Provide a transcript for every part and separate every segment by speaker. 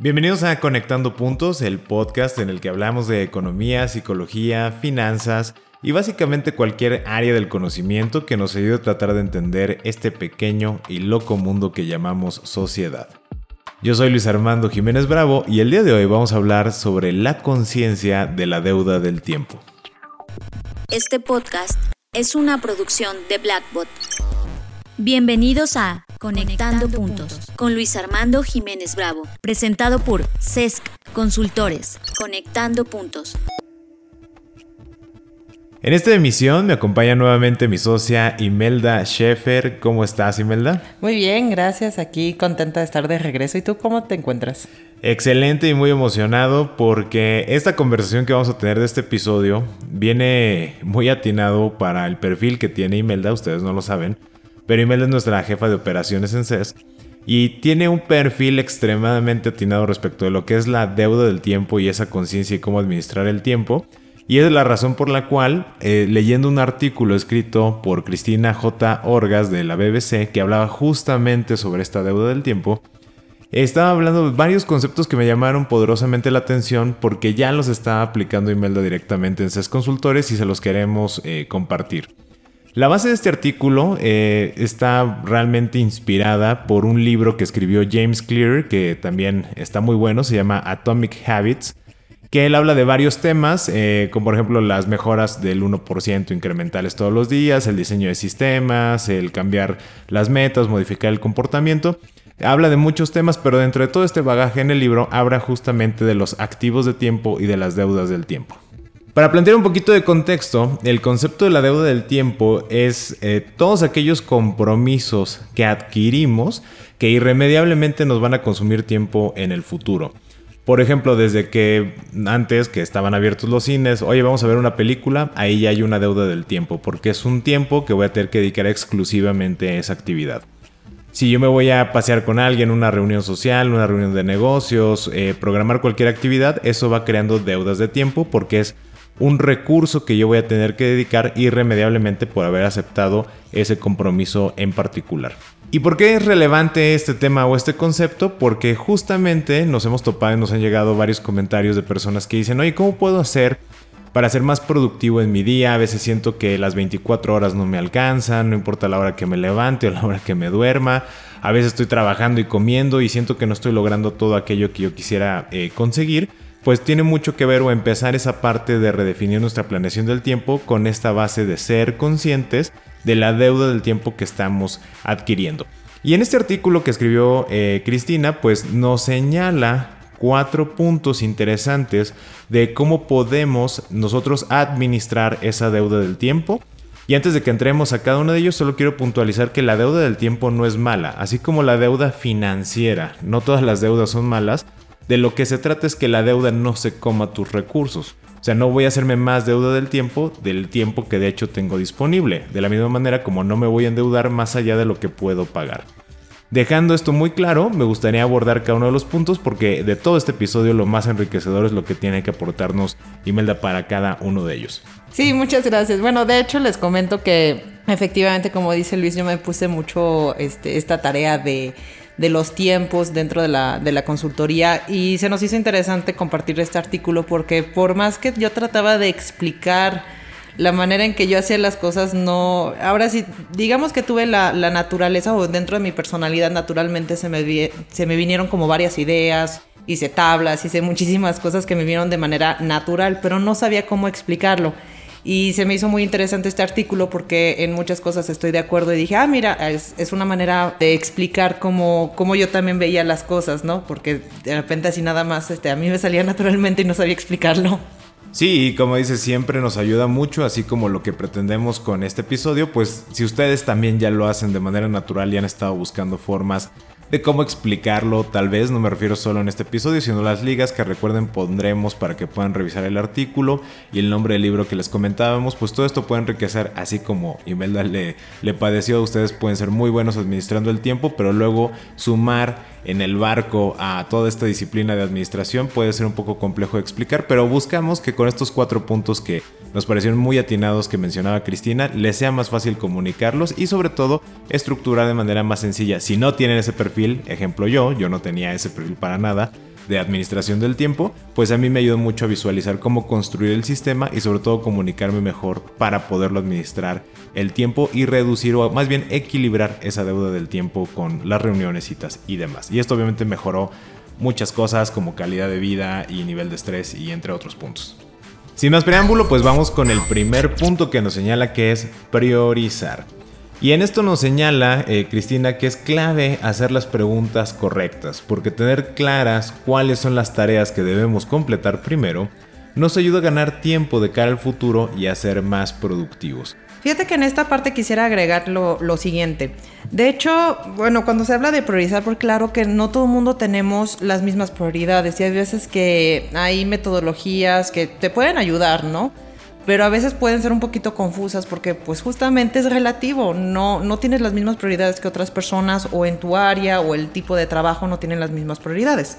Speaker 1: Bienvenidos a Conectando Puntos, el podcast en el que hablamos de economía, psicología, finanzas y básicamente cualquier área del conocimiento que nos ayude a tratar de entender este pequeño y loco mundo que llamamos sociedad. Yo soy Luis Armando Jiménez Bravo y el día de hoy vamos a hablar sobre la conciencia de la deuda del tiempo.
Speaker 2: Este podcast es una producción de Blackbot. Bienvenidos a Conectando, Puntos con Luis Armando Jiménez Bravo, presentado por CESC Consultores. Conectando Puntos.
Speaker 1: En esta emisión me acompaña nuevamente mi socia Imelda Schaefer. ¿Cómo estás, Imelda?
Speaker 3: Muy bien, gracias. Aquí contenta de estar de regreso. ¿Y tú cómo te encuentras?
Speaker 1: Excelente y muy emocionado porque esta conversación que vamos a tener de este episodio viene muy atinado para el perfil que tiene Imelda, ustedes no lo saben, pero Imelda es nuestra jefa de operaciones en CES y tiene un perfil extremadamente atinado respecto de lo que es la deuda del tiempo y esa conciencia y cómo administrar el tiempo. Y es la razón por la cual, eh, leyendo un artículo escrito por Cristina J. Orgas de la BBC, que hablaba justamente sobre esta deuda del tiempo, estaba hablando de varios conceptos que me llamaron poderosamente la atención porque ya los estaba aplicando Imelda directamente en CES Consultores y se los queremos eh, compartir. La base de este artículo eh, está realmente inspirada por un libro que escribió James Clear, que también está muy bueno, se llama Atomic Habits, que él habla de varios temas, eh, como por ejemplo las mejoras del 1% incrementales todos los días, el diseño de sistemas, el cambiar las metas, modificar el comportamiento. Habla de muchos temas, pero dentro de todo este bagaje en el libro habla justamente de los activos de tiempo y de las deudas del tiempo. Para plantear un poquito de contexto, el concepto de la deuda del tiempo es eh, todos aquellos compromisos que adquirimos que irremediablemente nos van a consumir tiempo en el futuro. Por ejemplo, desde que antes que estaban abiertos los cines, oye, vamos a ver una película, ahí ya hay una deuda del tiempo, porque es un tiempo que voy a tener que dedicar exclusivamente a esa actividad. Si yo me voy a pasear con alguien, una reunión social, una reunión de negocios, eh, programar cualquier actividad, eso va creando deudas de tiempo porque es un recurso que yo voy a tener que dedicar irremediablemente por haber aceptado ese compromiso en particular. ¿Y por qué es relevante este tema o este concepto? Porque justamente nos hemos topado y nos han llegado varios comentarios de personas que dicen, oye, ¿cómo puedo hacer para ser más productivo en mi día? A veces siento que las 24 horas no me alcanzan, no importa la hora que me levante o la hora que me duerma. A veces estoy trabajando y comiendo y siento que no estoy logrando todo aquello que yo quisiera eh, conseguir pues tiene mucho que ver o empezar esa parte de redefinir nuestra planeación del tiempo con esta base de ser conscientes de la deuda del tiempo que estamos adquiriendo. Y en este artículo que escribió eh, Cristina, pues nos señala cuatro puntos interesantes de cómo podemos nosotros administrar esa deuda del tiempo. Y antes de que entremos a cada uno de ellos, solo quiero puntualizar que la deuda del tiempo no es mala, así como la deuda financiera. No todas las deudas son malas, de lo que se trata es que la deuda no se coma tus recursos. O sea, no voy a hacerme más deuda del tiempo, del tiempo que de hecho tengo disponible. De la misma manera como no me voy a endeudar más allá de lo que puedo pagar. Dejando esto muy claro, me gustaría abordar cada uno de los puntos porque de todo este episodio lo más enriquecedor es lo que tiene que aportarnos Imelda para cada uno de ellos.
Speaker 3: Sí, muchas gracias. Bueno, de hecho les comento que efectivamente, como dice Luis, yo me puse mucho este, esta tarea de de los tiempos dentro de la, de la consultoría y se nos hizo interesante compartir este artículo porque por más que yo trataba de explicar la manera en que yo hacía las cosas, no, ahora sí, digamos que tuve la, la naturaleza o dentro de mi personalidad naturalmente se me, se me vinieron como varias ideas, hice tablas, hice muchísimas cosas que me vieron de manera natural, pero no sabía cómo explicarlo. Y se me hizo muy interesante este artículo porque en muchas cosas estoy de acuerdo y dije, ah, mira, es, es una manera de explicar cómo, cómo, yo también veía las cosas, ¿no? Porque de repente así nada más este, a mí me salía naturalmente y no sabía explicarlo.
Speaker 1: Sí, y como dices, siempre nos ayuda mucho, así como lo que pretendemos con este episodio, pues si ustedes también ya lo hacen de manera natural y han estado buscando formas de cómo explicarlo, tal vez no me refiero solo en este episodio, sino las ligas que recuerden pondremos para que puedan revisar el artículo y el nombre del libro que les comentábamos, pues todo esto puede enriquecer, así como Imelda le, le padeció, ustedes pueden ser muy buenos administrando el tiempo, pero luego sumar en el barco a toda esta disciplina de administración puede ser un poco complejo de explicar, pero buscamos que con estos cuatro puntos que nos parecieron muy atinados que mencionaba Cristina, les sea más fácil comunicarlos y sobre todo estructurar de manera más sencilla. Si no tienen ese perfil, ejemplo yo, yo no tenía ese perfil para nada, de administración del tiempo, pues a mí me ayudó mucho a visualizar cómo construir el sistema y sobre todo comunicarme mejor para poderlo administrar el tiempo y reducir o más bien equilibrar esa deuda del tiempo con las reuniones, citas y demás. Y esto obviamente mejoró muchas cosas como calidad de vida y nivel de estrés y entre otros puntos. Sin más preámbulo, pues vamos con el primer punto que nos señala que es priorizar. Y en esto nos señala eh, Cristina que es clave hacer las preguntas correctas, porque tener claras cuáles son las tareas que debemos completar primero nos ayuda a ganar tiempo de cara al futuro y a ser más productivos.
Speaker 3: Fíjate que en esta parte quisiera agregar lo, siguiente. De hecho, bueno, cuando se habla de priorizar, por claro que no todo el mundo tenemos las mismas prioridades y hay veces que hay metodologías que te pueden ayudar, ¿no? Pero a veces pueden ser un poquito confusas porque pues justamente es relativo, no, no tienes las mismas prioridades que otras personas o en tu área o el tipo de trabajo no tienen las mismas prioridades.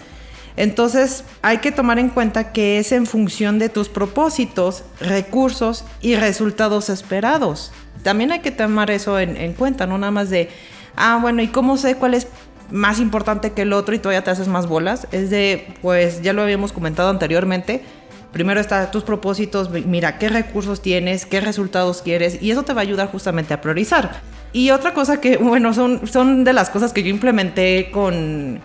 Speaker 3: Entonces hay que tomar en cuenta que es en función de tus propósitos, recursos y resultados esperados. También hay que tomar eso en, cuenta, no nada más de, ah, bueno, ¿y cómo sé cuál es más importante que el otro y todavía te haces más bolas? Es de, pues ya lo habíamos comentado anteriormente, primero está tus propósitos, mira qué recursos tienes, qué resultados quieres y eso te va a ayudar justamente a priorizar. Y otra cosa que, bueno, son, son de las cosas que yo implementé con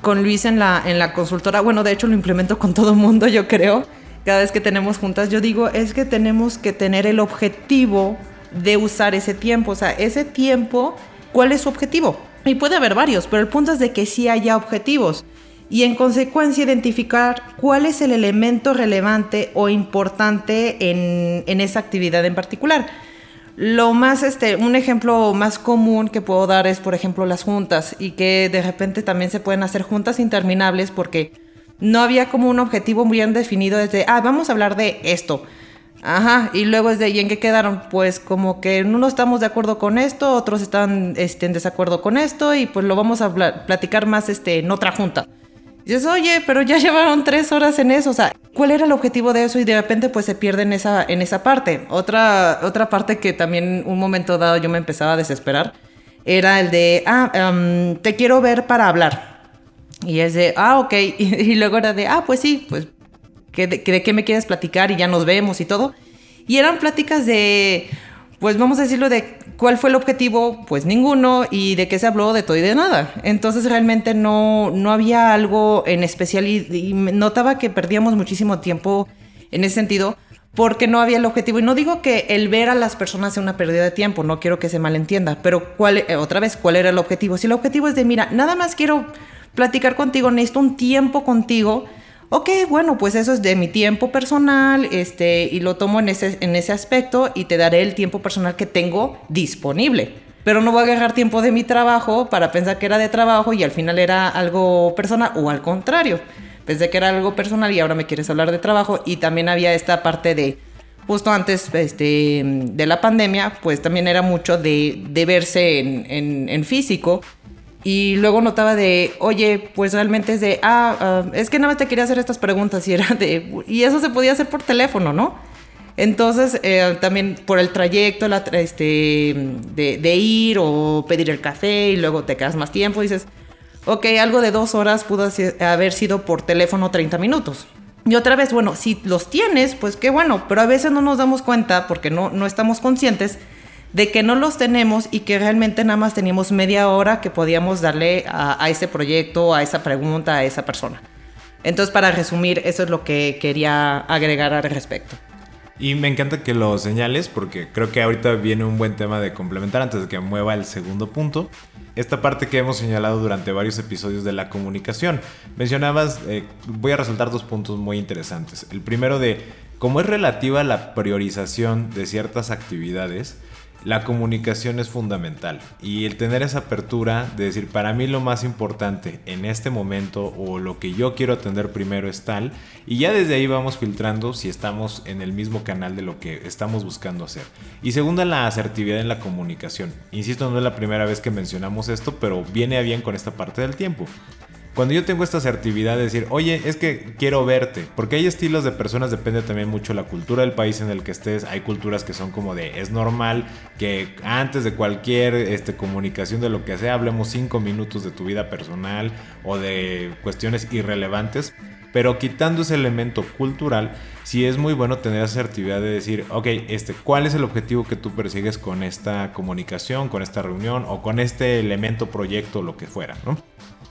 Speaker 3: con Luis en la, en la consultora. Bueno, de hecho lo implemento con todo mundo, yo creo. Cada vez que tenemos juntas, yo digo, es que tenemos que tener el objetivo de usar ese tiempo. O sea, ese tiempo, ¿cuál es su objetivo? Y puede haber varios, pero el punto es de que sí haya objetivos. Y en consecuencia identificar cuál es el elemento relevante o importante en, en esa actividad en particular. Lo más, este, un ejemplo más común que puedo dar es, por ejemplo, las juntas y que de repente también se pueden hacer juntas interminables porque no había como un objetivo muy bien definido desde, ah, vamos a hablar de esto. Ajá, y luego es de, ¿y en qué quedaron? Pues como que no estamos de acuerdo con esto, otros están este, en desacuerdo con esto y pues lo vamos a platicar más este, en otra junta. Y dices, oye, pero ya llevaron tres horas en eso, o sea, ¿cuál era el objetivo de eso? Y de repente pues se pierde en esa, en esa parte. Otra, otra parte que también un momento dado yo me empezaba a desesperar era el de, ah, em, te quiero ver para hablar. Y es de, ah, ok. Y, luego era de, ah, pues sí, pues, de, ¿de qué me quieres platicar? Y ya nos vemos y todo. Y eran pláticas de, pues vamos a decirlo de cuál fue el objetivo, pues ninguno, y de qué se habló de todo y de nada. Entonces realmente no, no había algo en especial y, notaba que perdíamos muchísimo tiempo en ese sentido porque no había el objetivo. Y no digo que el ver a las personas sea una pérdida de tiempo, no quiero que se malentienda, pero cuál, eh, otra vez, ¿cuál era el objetivo? Si el objetivo es de, mira, nada más quiero platicar contigo, necesito un tiempo contigo ok, bueno, pues eso es de mi tiempo personal, este, y lo tomo en ese, en ese aspecto y te daré el tiempo personal que tengo disponible. Pero no voy a agarrar tiempo de mi trabajo para pensar que era de trabajo y al final era algo personal o al contrario. Pensé que era algo personal y ahora me quieres hablar de trabajo y también había esta parte de justo antes este, de la pandemia, pues también era mucho de, de verse en, en, en físico y luego notaba de, oye, pues realmente es de, ah, ah, es que nada más te quería hacer estas preguntas y era de, y eso se podía hacer por teléfono, ¿no? Entonces, eh, también por el trayecto la, este, de, de, ir o pedir el café y luego te quedas más tiempo, dices, ok, algo de dos horas pudo haber sido por teléfono 30 minutos. Y otra vez, bueno, si los tienes, pues qué bueno, pero a veces no nos damos cuenta porque no, no estamos conscientes de que no los tenemos y que realmente nada más teníamos media hora que podíamos darle a, ese proyecto, a esa pregunta, a esa persona. Entonces, para resumir, eso es lo que quería agregar al respecto.
Speaker 1: Y me encanta que lo señales porque creo que ahorita viene un buen tema de complementar antes de que mueva el segundo punto. Esta parte que hemos señalado durante varios episodios de la comunicación. Mencionabas, eh, voy a resaltar dos puntos muy interesantes. El primero de cómo es relativa la priorización de ciertas actividades la comunicación es fundamental y el tener esa apertura de decir para mí lo más importante en este momento o lo que yo quiero atender primero es tal y ya desde ahí vamos filtrando si estamos en el mismo canal de lo que estamos buscando hacer. Y segunda, la asertividad en la comunicación. Insisto, no es la primera vez que mencionamos esto, pero viene a bien con esta parte del tiempo. Cuando yo tengo esta asertividad de decir, oye, es que quiero verte, porque hay estilos de personas, depende también mucho la cultura del país en el que estés. Hay culturas que son como de, es normal que antes de cualquier este, comunicación de lo que sea, hablemos cinco minutos de tu vida personal o de cuestiones irrelevantes. Pero quitando ese elemento cultural, sí es muy bueno tener asertividad de decir, ok, este, ¿cuál es el objetivo que tú persigues con esta comunicación, con esta reunión o con este elemento, proyecto, lo que fuera, ¿no?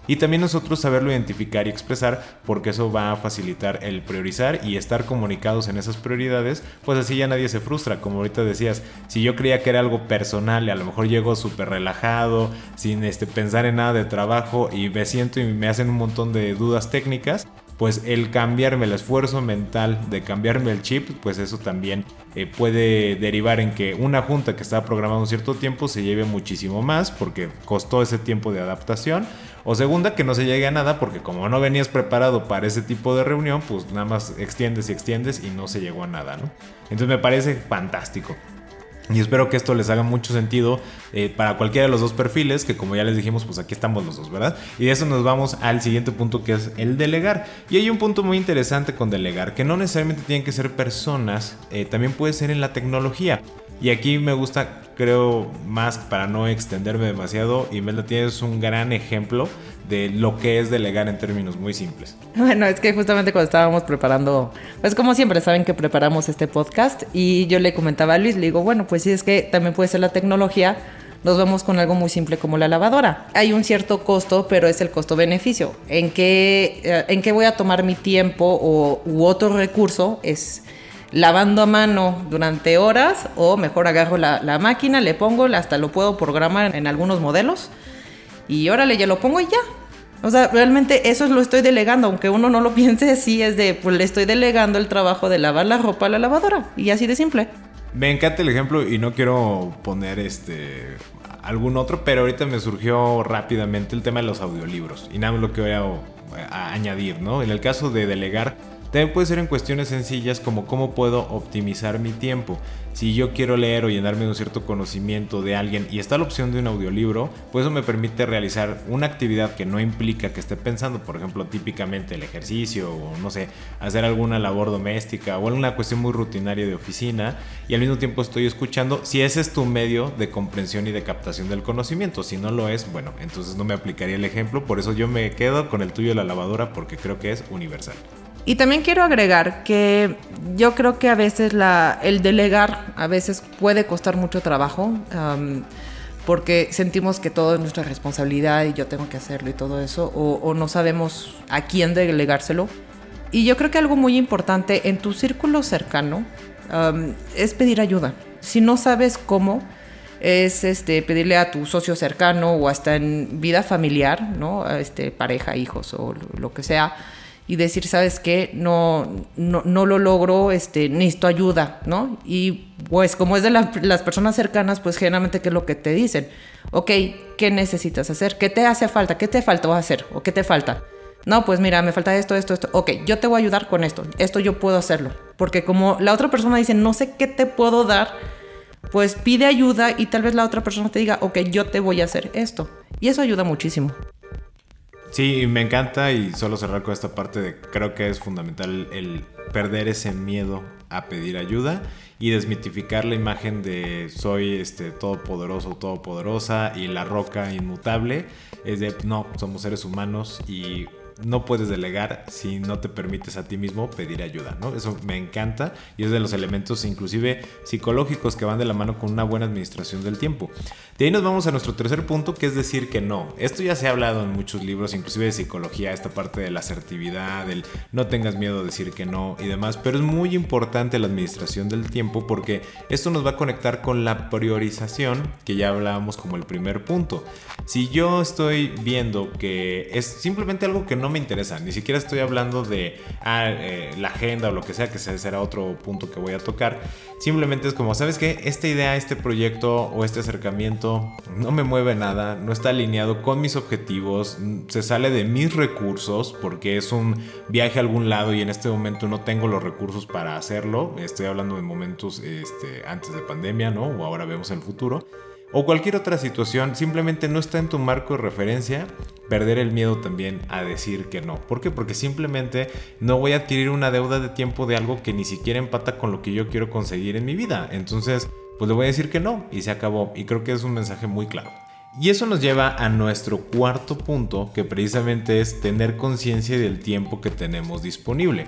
Speaker 1: Y también nosotros saberlo identificar y expresar porque eso va a facilitar el priorizar y estar comunicados en esas prioridades, pues así ya nadie se frustra, como ahorita decías, si yo creía que era algo personal y a lo mejor llego súper relajado, sin este, pensar en nada de trabajo y me siento y me hacen un montón de dudas técnicas, pues el cambiarme el esfuerzo mental de cambiarme el chip, pues eso también eh, puede derivar en que una junta que estaba programada un cierto tiempo se lleve muchísimo más porque costó ese tiempo de adaptación. O segunda, que no se llegue a nada porque como no venías preparado para ese tipo de reunión, pues nada más extiendes y extiendes y no se llegó a nada, ¿no? Entonces me parece fantástico. Y espero que esto les haga mucho sentido eh, para cualquiera de los dos perfiles, que como ya les dijimos, pues aquí estamos los dos, ¿verdad? Y de eso nos vamos al siguiente punto que es el delegar. Y hay un punto muy interesante con delegar, que no necesariamente tienen que ser personas, eh, también puede ser en la tecnología. Y aquí me gusta, creo, más para no extenderme demasiado, y Melda tienes un gran ejemplo de lo que es delegar en términos muy simples.
Speaker 3: Bueno, es que justamente cuando estábamos preparando, pues como siempre saben que preparamos este podcast y yo le comentaba a Luis, le digo, bueno, pues sí, es que también puede ser la tecnología, nos vamos con algo muy simple como la lavadora. Hay un cierto costo, pero es el costo-beneficio. ¿En qué, eh, ¿En qué voy a tomar mi tiempo o, u otro recurso? Es lavando a mano durante horas o mejor agarro la, máquina, le pongo, hasta lo puedo programar en algunos modelos y órale, ya lo pongo y ya. O sea, realmente eso lo estoy delegando, aunque uno no lo piense, sí es de, pues le estoy delegando el trabajo de lavar la ropa a la lavadora. Y así de simple.
Speaker 1: Me encanta el ejemplo y no quiero poner este algún otro, pero ahorita me surgió rápidamente el tema de los audiolibros. Y nada más lo que voy a añadir, ¿no? En el caso de delegar, también puede ser en cuestiones sencillas como cómo puedo optimizar mi tiempo. Si yo quiero leer o llenarme de un cierto conocimiento de alguien y está la opción de un audiolibro, pues eso me permite realizar una actividad que no implica que esté pensando, por ejemplo, típicamente el ejercicio o no sé, hacer alguna labor doméstica o alguna cuestión muy rutinaria de oficina y al mismo tiempo estoy escuchando si ese es tu medio de comprensión y de captación del conocimiento. Si no lo es, bueno, entonces no me aplicaría el ejemplo, por eso yo me quedo con el tuyo de la lavadora porque creo que es universal.
Speaker 3: Y también quiero agregar que yo creo que a veces el delegar a veces puede costar mucho trabajo porque sentimos que todo es nuestra responsabilidad y yo tengo que hacerlo y todo eso o, no sabemos a quién delegárselo. Y yo creo que algo muy importante en tu círculo cercano es pedir ayuda. Si no sabes cómo, es este, pedirle a tu socio cercano o hasta en vida familiar, ¿no? Este, pareja, hijos o lo que sea, y decir, ¿sabes qué? No, no, lo logro, este, necesito ayuda, ¿no? Y pues como es de las personas cercanas, pues generalmente, ¿qué es lo que te dicen? Ok, ¿qué necesitas hacer? ¿Qué te hace falta? ¿Qué te faltó hacer? ¿O qué te falta? No, pues mira, me falta esto, esto, esto. Ok, yo te voy a ayudar con esto. Esto yo puedo hacerlo. Porque como la otra persona dice, no sé qué te puedo dar, pues pide ayuda y tal vez la otra persona te diga, ok, yo te voy a hacer esto. Y eso ayuda muchísimo.
Speaker 1: Sí, me encanta y solo cerrar con esta parte de creo que es fundamental el perder ese miedo a pedir ayuda y desmitificar la imagen de soy este todopoderoso, todopoderosa y la roca inmutable. Es de no, somos seres humanos y no puedes delegar si no te permites a ti mismo pedir ayuda, ¿no? Eso me encanta y es de los elementos inclusive psicológicos que van de la mano con una buena administración del tiempo. De ahí nos vamos a nuestro tercer punto, que es decir que no. Esto ya se ha hablado en muchos libros, inclusive de psicología, esta parte de la asertividad, del no tengas miedo a decir que no y demás, pero es muy importante la administración del tiempo porque esto nos va a conectar con la priorización, que ya hablábamos como el primer punto. Si yo estoy viendo que es simplemente algo que no me interesa. Ni siquiera estoy hablando de ah, eh, la agenda o lo que sea, que será otro punto que voy a tocar. Simplemente es como, ¿sabes qué? Esta idea, este proyecto o este acercamiento no me mueve nada, no está alineado con mis objetivos, se sale de mis recursos porque es un viaje a algún lado y en este momento no tengo los recursos para hacerlo. Estoy hablando de momentos este, antes de pandemia, ¿no? O ahora vemos el futuro o cualquier otra situación, simplemente no está en tu marco de referencia, perder el miedo también a decir que no. ¿Por qué? Porque simplemente no voy a adquirir una deuda de tiempo de algo que ni siquiera empata con lo que yo quiero conseguir en mi vida. Entonces, pues le voy a decir que no y se acabó. Y creo que es un mensaje muy claro. Y eso nos lleva a nuestro cuarto punto, que precisamente es tener conciencia del tiempo que tenemos disponible.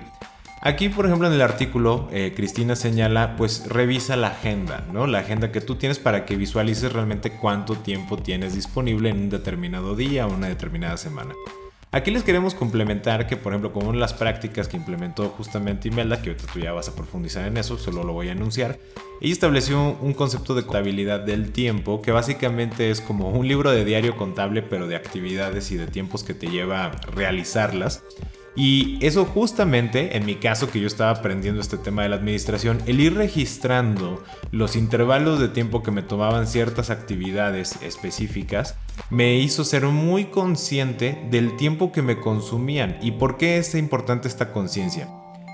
Speaker 1: Aquí, por ejemplo, en el artículo, eh, Cristina señala, pues revisa la agenda, ¿no? La agenda que tú tienes para que visualices realmente cuánto tiempo tienes disponible en un determinado día o una determinada semana. Aquí les queremos complementar que, por ejemplo, de las prácticas que implementó justamente Imelda, que ahorita tú ya vas a profundizar en eso, solo lo voy a anunciar, ella estableció un concepto de contabilidad del tiempo que básicamente es como un libro de diario contable, pero de actividades y de tiempos que te lleva a realizarlas y eso justamente, en mi caso que yo estaba aprendiendo este tema de la administración, el ir registrando los intervalos de tiempo que me tomaban ciertas actividades específicas, me hizo ser muy consciente del tiempo que me consumían. ¿Y por qué es importante esta conciencia?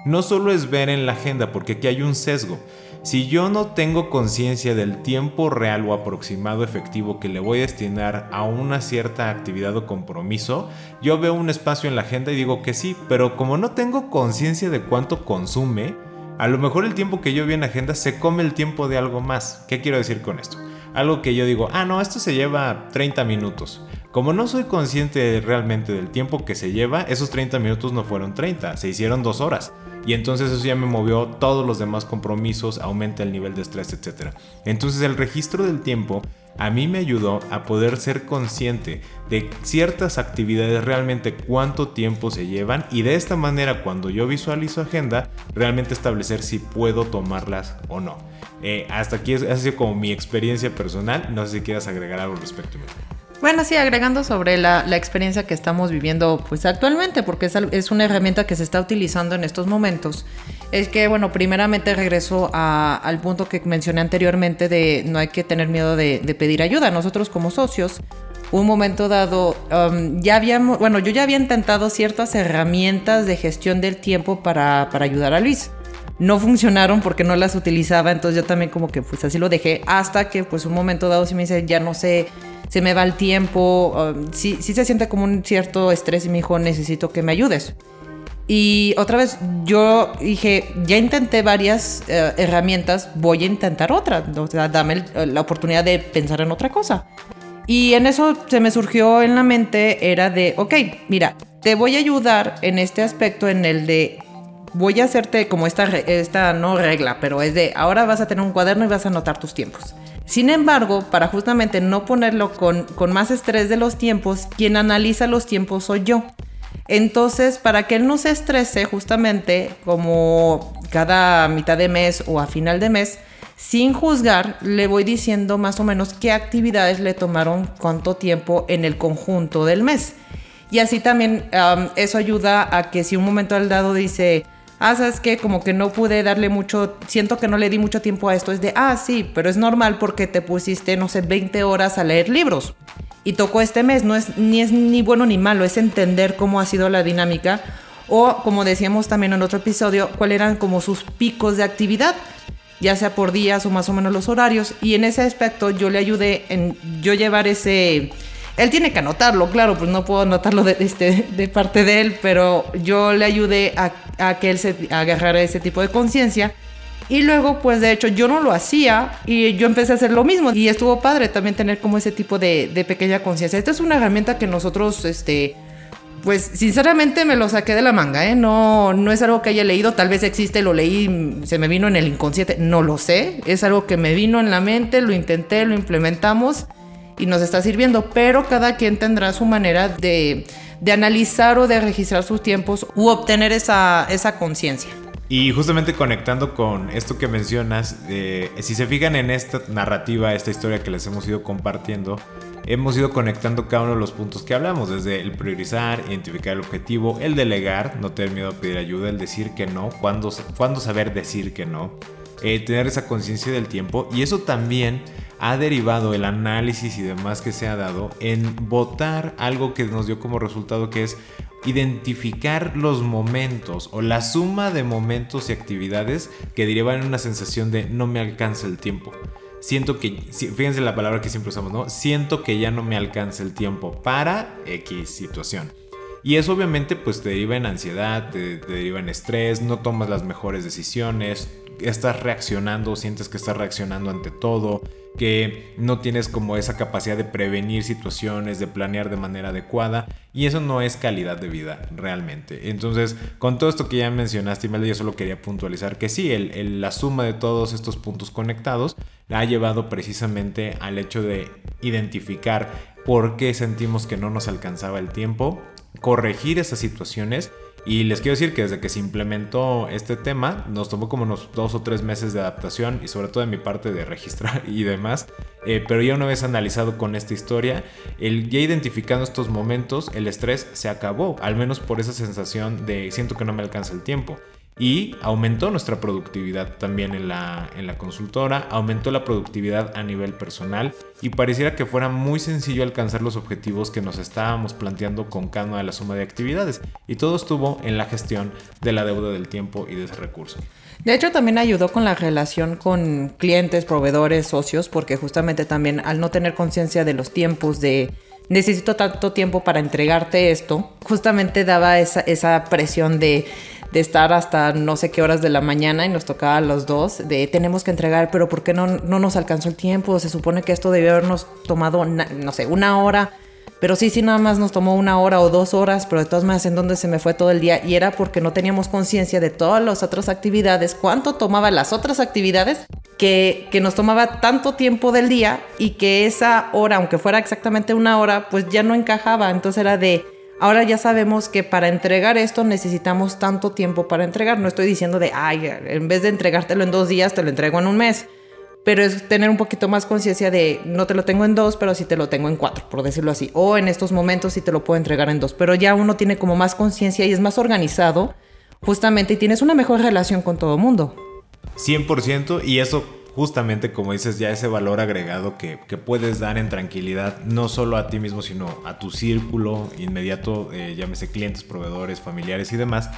Speaker 1: No solo es ver en la agenda, porque aquí hay un sesgo. Si yo no tengo conciencia del tiempo real o aproximado efectivo que le voy a destinar a una cierta actividad o compromiso, yo veo un espacio en la agenda y digo que sí, pero como no tengo conciencia de cuánto consume, a lo mejor el tiempo que yo vi en la agenda se come el tiempo de algo más. ¿Qué quiero decir con esto? Algo que yo digo, ah, no, esto se lleva 30 minutos. Como no soy consciente realmente del tiempo que se lleva, esos 30 minutos no fueron 30, se hicieron dos horas. Y entonces eso ya me movió todos los demás compromisos, aumenta el nivel de estrés, etc. Entonces el registro del tiempo a mí me ayudó a poder ser consciente de ciertas actividades realmente cuánto tiempo se llevan y de esta manera cuando yo visualizo agenda realmente establecer si puedo tomarlas o no. Eh, hasta aquí ha sido como mi experiencia personal, no sé si quieras agregar algo al respecto.
Speaker 3: Bueno, sí, agregando sobre la, experiencia que estamos viviendo pues actualmente, porque es, una herramienta que se está utilizando en estos momentos, es que, bueno, primeramente regreso al punto que mencioné anteriormente de no hay que tener miedo de, pedir ayuda. Nosotros como socios, un momento dado, um, ya habíamos, bueno, yo ya había intentado ciertas herramientas de gestión del tiempo para, para ayudar a Luis no funcionaron porque no las utilizaba, entonces yo también como que pues así lo dejé hasta que pues un momento dado sí me dice, ya no sé se me va el tiempo, um, sí, se siente como un cierto estrés y me dijo, necesito que me ayudes. Y otra vez yo dije, ya intenté varias eh, herramientas, voy a intentar otra, o sea, dame la oportunidad de pensar en otra cosa. Y en eso se me surgió en la mente, era de, ok, mira, te voy a ayudar en este aspecto, en el de, voy a hacerte como esta, esta no regla, pero es de, ahora vas a tener un cuaderno y vas a anotar tus tiempos. Sin embargo, para justamente no ponerlo con, más estrés de los tiempos, quien analiza los tiempos soy yo. Entonces, para que él no se estrese justamente como cada mitad de mes o a final de mes, sin juzgar, le voy diciendo más o menos qué actividades le tomaron cuánto tiempo en el conjunto del mes. Y así también eso ayuda a que si un momento al dado dice, ah, sabes que como que no pude darle mucho, siento que no le di mucho tiempo a esto, es de, ah, sí, pero es normal porque te pusiste, no sé, 20 horas a leer libros. Y tocó este mes, no es ni es ni bueno ni malo, es entender cómo ha sido la dinámica o como decíamos también en otro episodio, cuáles eran como sus picos de actividad, ya sea por días o más o menos los horarios. Y en ese aspecto yo le ayudé en yo llevar ese él tiene que anotarlo, claro, pues no puedo anotarlo de, este, de parte de él, pero yo le ayudé a, que él se agarrara ese tipo de conciencia. Y luego, pues de hecho, yo no lo hacía y yo empecé a hacer lo mismo. Y estuvo padre también tener como ese tipo de, de pequeña conciencia. Esta es una herramienta que nosotros, este, pues sinceramente me lo saqué de la manga, ¿eh? No, no es algo que haya leído, tal vez existe, lo leí, se me vino en el inconsciente, no lo sé. Es algo que me vino en la mente, lo intenté, lo implementamos y nos está sirviendo, pero cada quien tendrá su manera de, analizar o de registrar sus tiempos u obtener esa, esa conciencia.
Speaker 1: Y justamente conectando con esto que mencionas, si se fijan en esta narrativa, esta historia que les hemos ido compartiendo, hemos ido conectando cada uno de los puntos que hablamos, desde el priorizar, identificar el objetivo, el delegar, no tener miedo a pedir ayuda, el decir que no, cuándo, cuándo saber decir que no, eh, tener esa conciencia del tiempo y eso también ha derivado el análisis y demás que se ha dado en votar algo que nos dio como resultado que es identificar los momentos o la suma de momentos y actividades que derivan en una sensación de no me alcanza el tiempo. siento que, fíjense la palabra que siempre usamos, ¿no? Siento que ya no me alcanza el tiempo para X situación. Y eso obviamente pues te deriva en ansiedad, te, te, deriva en estrés, no tomas las mejores decisiones, estás reaccionando, sientes que estás reaccionando ante todo, que no tienes como esa capacidad de prevenir situaciones, de planear de manera adecuada y eso no es calidad de vida realmente. Entonces, con todo esto que ya mencionaste, Imelda, yo solo quería puntualizar que sí, el, la suma de todos estos puntos conectados ha llevado precisamente al hecho de identificar por qué sentimos que no nos alcanzaba el tiempo, corregir esas situaciones y les quiero decir que desde que se implementó este tema, nos tomó como unos dos o tres meses de adaptación y sobre todo de mi parte de registrar y demás. Eh, pero ya una vez analizado con esta historia, el, ya identificando estos momentos, el estrés se acabó, al menos por esa sensación de siento que no me alcanza el tiempo y aumentó nuestra productividad también en la, en la consultora, aumentó la productividad a nivel personal y pareciera que fuera muy sencillo alcanzar los objetivos que nos estábamos planteando con cada una de la suma de actividades y todo estuvo en la gestión de la deuda del tiempo y de ese recurso.
Speaker 3: De hecho, también ayudó con la relación con clientes, proveedores, socios, porque justamente también al no tener conciencia de los tiempos de necesito tanto tiempo para entregarte esto, justamente daba esa, esa presión de de estar hasta no sé qué horas de la mañana y nos tocaba a los dos de tenemos que entregar, pero ¿por qué no, no nos alcanzó el tiempo? Se supone que esto debió habernos tomado, no sé, una hora. Pero sí, sí, nada más nos tomó una hora o dos horas, pero de todas maneras en donde se me fue todo el día y era porque no teníamos conciencia de todas las otras actividades, cuánto tomaba las otras actividades que, que nos tomaba tanto tiempo del día y que esa hora, aunque fuera exactamente una hora, pues ya no encajaba. Entonces era de, Ahora ya sabemos que para entregar esto necesitamos tanto tiempo para entregar. No estoy diciendo de, ay, en vez de entregártelo en dos días, te lo entrego en un mes. Pero es tener un poquito más conciencia de, no te lo tengo en dos, pero sí te lo tengo en cuatro, por decirlo así. O en estos momentos sí te lo puedo entregar en dos. Pero ya uno tiene como más conciencia y es más organizado, justamente, y tienes una mejor relación con todo el mundo.
Speaker 1: 100% y eso justamente como dices, ya ese valor agregado que, puedes dar en tranquilidad, no solo a ti mismo, sino a tu círculo inmediato, eh, llámese clientes, proveedores, familiares y demás,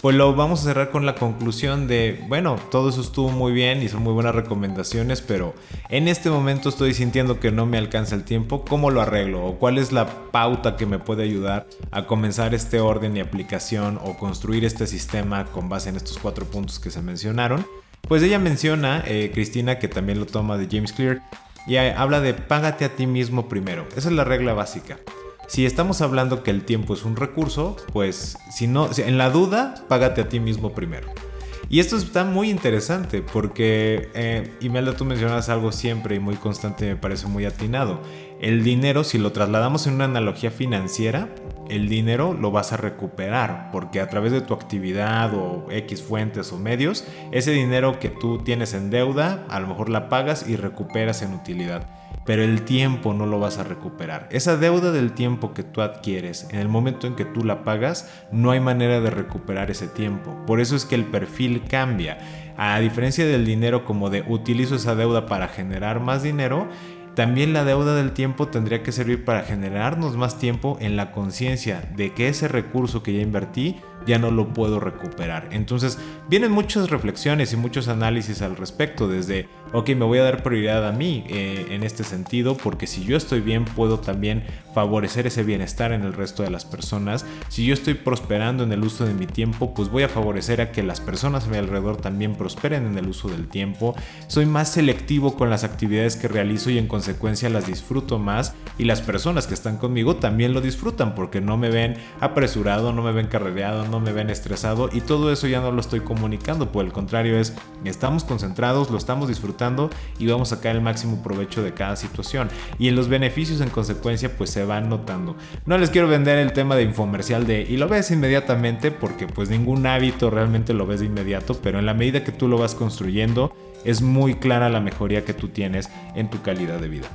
Speaker 1: pues lo vamos a cerrar con la conclusión de, bueno, todo eso estuvo muy bien y son muy buenas recomendaciones, pero en este momento estoy sintiendo que no me alcanza el tiempo, ¿cómo lo arreglo? ¿O cuál es la pauta que me puede ayudar a comenzar este orden y aplicación o construir este sistema con base en estos cuatro puntos que se mencionaron? Pues ella menciona, eh, Cristina, que también lo toma de James Clear, y habla de págate a ti mismo primero. Esa es la regla básica. Si estamos hablando que el tiempo es un recurso, pues si no, en la duda, págate a ti mismo primero. Y esto está muy interesante porque, eh, Imelda, tú mencionas algo siempre y muy constante, me parece muy atinado. El dinero, si lo trasladamos en una analogía financiera, el dinero lo vas a recuperar, porque a través de tu actividad o X fuentes o medios, ese dinero que tú tienes en deuda, a lo mejor la pagas y recuperas en utilidad. Pero el tiempo no lo vas a recuperar. Esa deuda del tiempo que tú adquieres, en el momento en que tú la pagas, no hay manera de recuperar ese tiempo. Por eso es que el perfil cambia. A diferencia del dinero como de utilizo esa deuda para generar más dinero, también la deuda del tiempo tendría que servir para generarnos más tiempo en la conciencia de que ese recurso que ya invertí ya no lo puedo recuperar. Entonces vienen muchas reflexiones y muchos análisis al respecto, desde, ok, me voy a dar prioridad a mí eh, en este sentido, porque si yo estoy bien puedo también favorecer ese bienestar en el resto de las personas. Si yo estoy prosperando en el uso de mi tiempo, pues voy a favorecer a que las personas a mi alrededor también prosperen en el uso del tiempo. Soy más selectivo con las actividades que realizo y en consecuencia las disfruto más y las personas que están conmigo también lo disfrutan porque no me ven apresurado, no me ven carrereado, no me ven estresado y todo eso ya no lo estoy comunicando, por el contrario es, estamos concentrados, lo estamos disfrutando y vamos a sacar el máximo provecho de cada situación. Y en los beneficios en consecuencia pues se van notando. No les quiero vender el tema de infomercial de y lo ves inmediatamente porque pues ningún hábito realmente lo ves de inmediato, pero en la medida que tú lo vas construyendo es muy clara la mejoría que tú tienes en tu calidad de vida.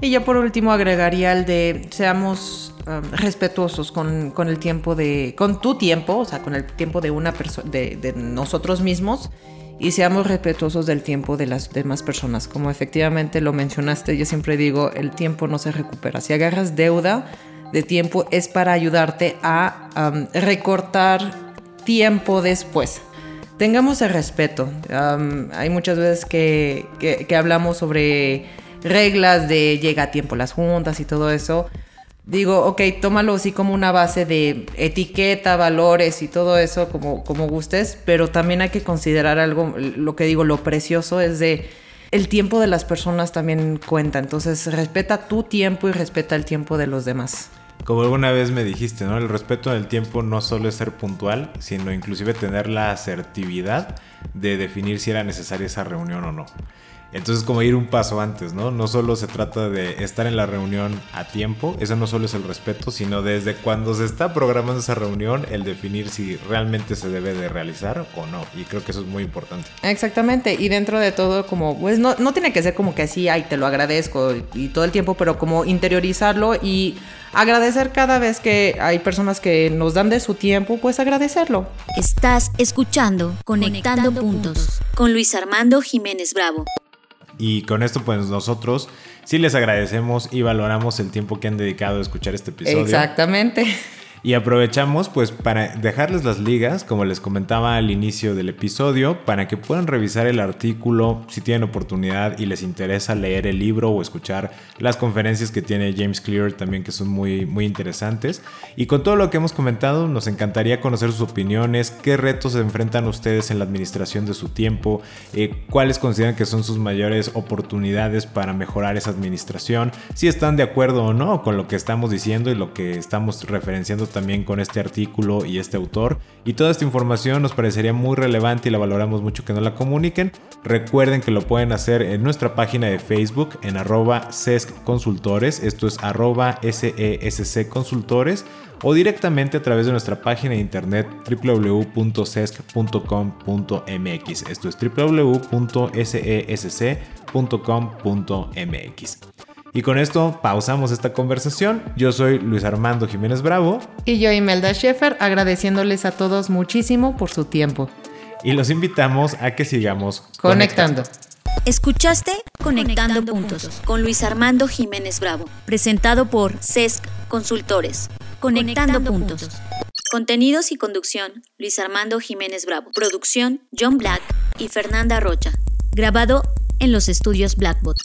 Speaker 3: Y ya por último agregaría el de seamos um, respetuosos con, con, el tiempo de, con tu tiempo, o sea, con el tiempo de una persona, de, nosotros mismos y seamos respetuosos del tiempo de las demás personas. Como efectivamente lo mencionaste, yo siempre digo, el tiempo no se recupera. Si agarras deuda de tiempo es para ayudarte a um, recortar tiempo después. Tengamos el respeto. hay muchas veces que, que, hablamos sobre reglas de llega a tiempo las juntas y todo eso. Digo, ok, tómalo así como una base de etiqueta, valores y todo eso como, como gustes, pero también hay que considerar algo, lo que digo, lo precioso es de el tiempo de las personas también cuenta, entonces respeta tu tiempo y respeta el tiempo de los demás.
Speaker 1: Como alguna vez me dijiste, ¿no? El respeto del tiempo no solo es ser puntual, sino inclusive tener la asertividad de definir si era necesaria esa reunión o no. Entonces como ir un paso antes, ¿no? No solo se trata de estar en la reunión a tiempo, eso no solo es el respeto, sino desde cuando se está programando esa reunión, el definir si realmente se debe de realizar o no. Y creo que eso es muy importante.
Speaker 3: Exactamente, y dentro de todo como, pues no, no tiene que ser como que así, ay, te lo agradezco y todo el tiempo, pero como interiorizarlo y agradecer cada vez que hay personas que nos dan de su tiempo, pues agradecerlo.
Speaker 2: Estás escuchando Conectando, puntos con Luis Armando Jiménez Bravo.
Speaker 1: Y con esto pues nosotros sí les agradecemos y valoramos el tiempo que han dedicado a escuchar este episodio.
Speaker 3: Exactamente.
Speaker 1: Y aprovechamos pues para dejarles las ligas, como les comentaba al inicio del episodio, para que puedan revisar el artículo si tienen oportunidad y les interesa leer el libro o escuchar las conferencias que tiene James Clear también que son muy, muy interesantes. Y con todo lo que hemos comentado, nos encantaría conocer sus opiniones, qué retos se enfrentan ustedes en la administración de su tiempo, eh, cuáles consideran que son sus mayores oportunidades para mejorar esa administración, si están de acuerdo o no con lo que estamos diciendo y lo que estamos referenciando también con este artículo y este autor. Y toda esta información nos parecería muy relevante y la valoramos mucho que nos la comuniquen. Recuerden que lo pueden hacer en nuestra página de Facebook en arroba sesc consultores, esto es arroba sesc consultores o directamente a través de nuestra página de internet www.sesc.com.mx. Esto es www.sesc.com.mx. Y con esto pausamos esta conversación. Yo soy Luis Armando Jiménez Bravo.
Speaker 3: Y yo Imelda Schaefer, agradeciéndoles a todos muchísimo por su tiempo.
Speaker 1: Y los invitamos a que sigamos
Speaker 3: conectando.
Speaker 2: Escuchaste Conectando, puntos, con Luis Armando Jiménez Bravo, presentado por CESC Consultores. Conectando, puntos. Contenidos y conducción, Luis Armando Jiménez Bravo. Producción, John Black y Fernanda Rocha. Grabado en los estudios Blackbot.